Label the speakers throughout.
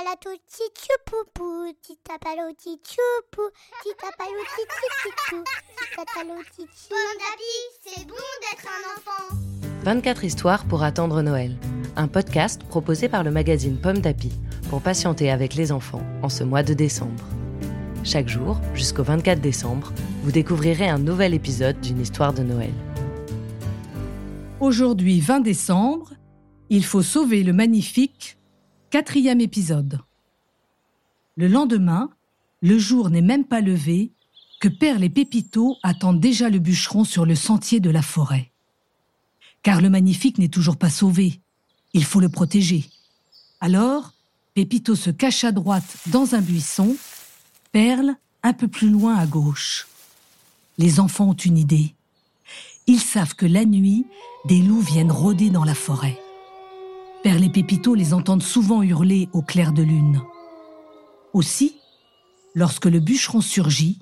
Speaker 1: palato tchoupoupou, titapalo tchoupoupou, titapalo tchoupoupou, titapalo
Speaker 2: Pomme d'api, c'est bon d'être un enfant.
Speaker 3: 24 histoires pour attendre Noël. Un podcast proposé par le magazine Pomme d'Api pour patienter avec les enfants en ce mois de décembre. Chaque jour, jusqu'au 24 décembre, vous découvrirez un nouvel épisode d'une histoire de Noël.
Speaker 4: Aujourd'hui, 20 décembre, il faut sauver le magnifique quatrième épisode. Le lendemain, le jour n'est même pas levé que Perle et Pépito attendent déjà le bûcheron sur le sentier de la forêt. Car le magnifique n'est toujours pas sauvé. Il faut le protéger. Alors, Pépito se cache à droite dans un buisson, Perle un peu plus loin à gauche. Les enfants ont une idée. Ils savent que la nuit, des loups viennent rôder dans la forêt. Perle et Pépito les entendent souvent hurler au clair de lune. Aussi, lorsque le bûcheron surgit,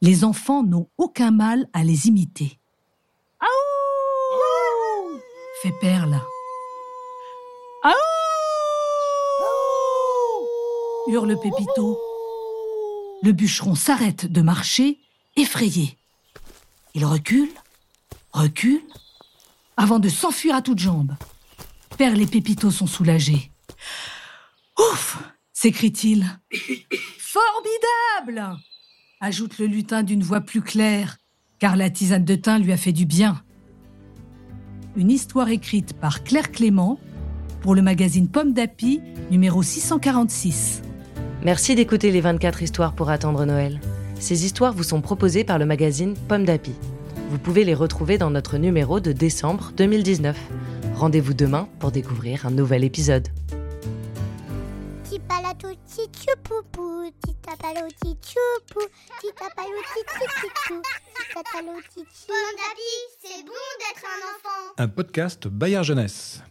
Speaker 4: les enfants n'ont aucun mal à les imiter. Aouh fait Perle. Aouh hurle Pépito. Le bûcheron s'arrête de marcher, effrayé. Il recule, recule, avant de s'enfuir à toutes jambes. Perle et Pépito sont soulagés. Ouf s'écrie-t-il. Formidable ajoute le lutin d'une voix plus claire, car la tisane de thym lui a fait du bien. Une histoire écrite par Claire Clément pour le magazine Pomme d'Api, numéro 646.
Speaker 3: Merci d'écouter les 24 histoires pour attendre Noël. Ces histoires vous sont proposées par le magazine Pomme d'Api. Vous pouvez les retrouver dans notre numéro de décembre 2019. Rendez-vous demain pour découvrir un nouvel épisode.
Speaker 1: Tchoupoupou, tchoupoupou,
Speaker 2: d'api, c'est bon d'être un enfant.
Speaker 5: Un podcast Bayard Jeunesse.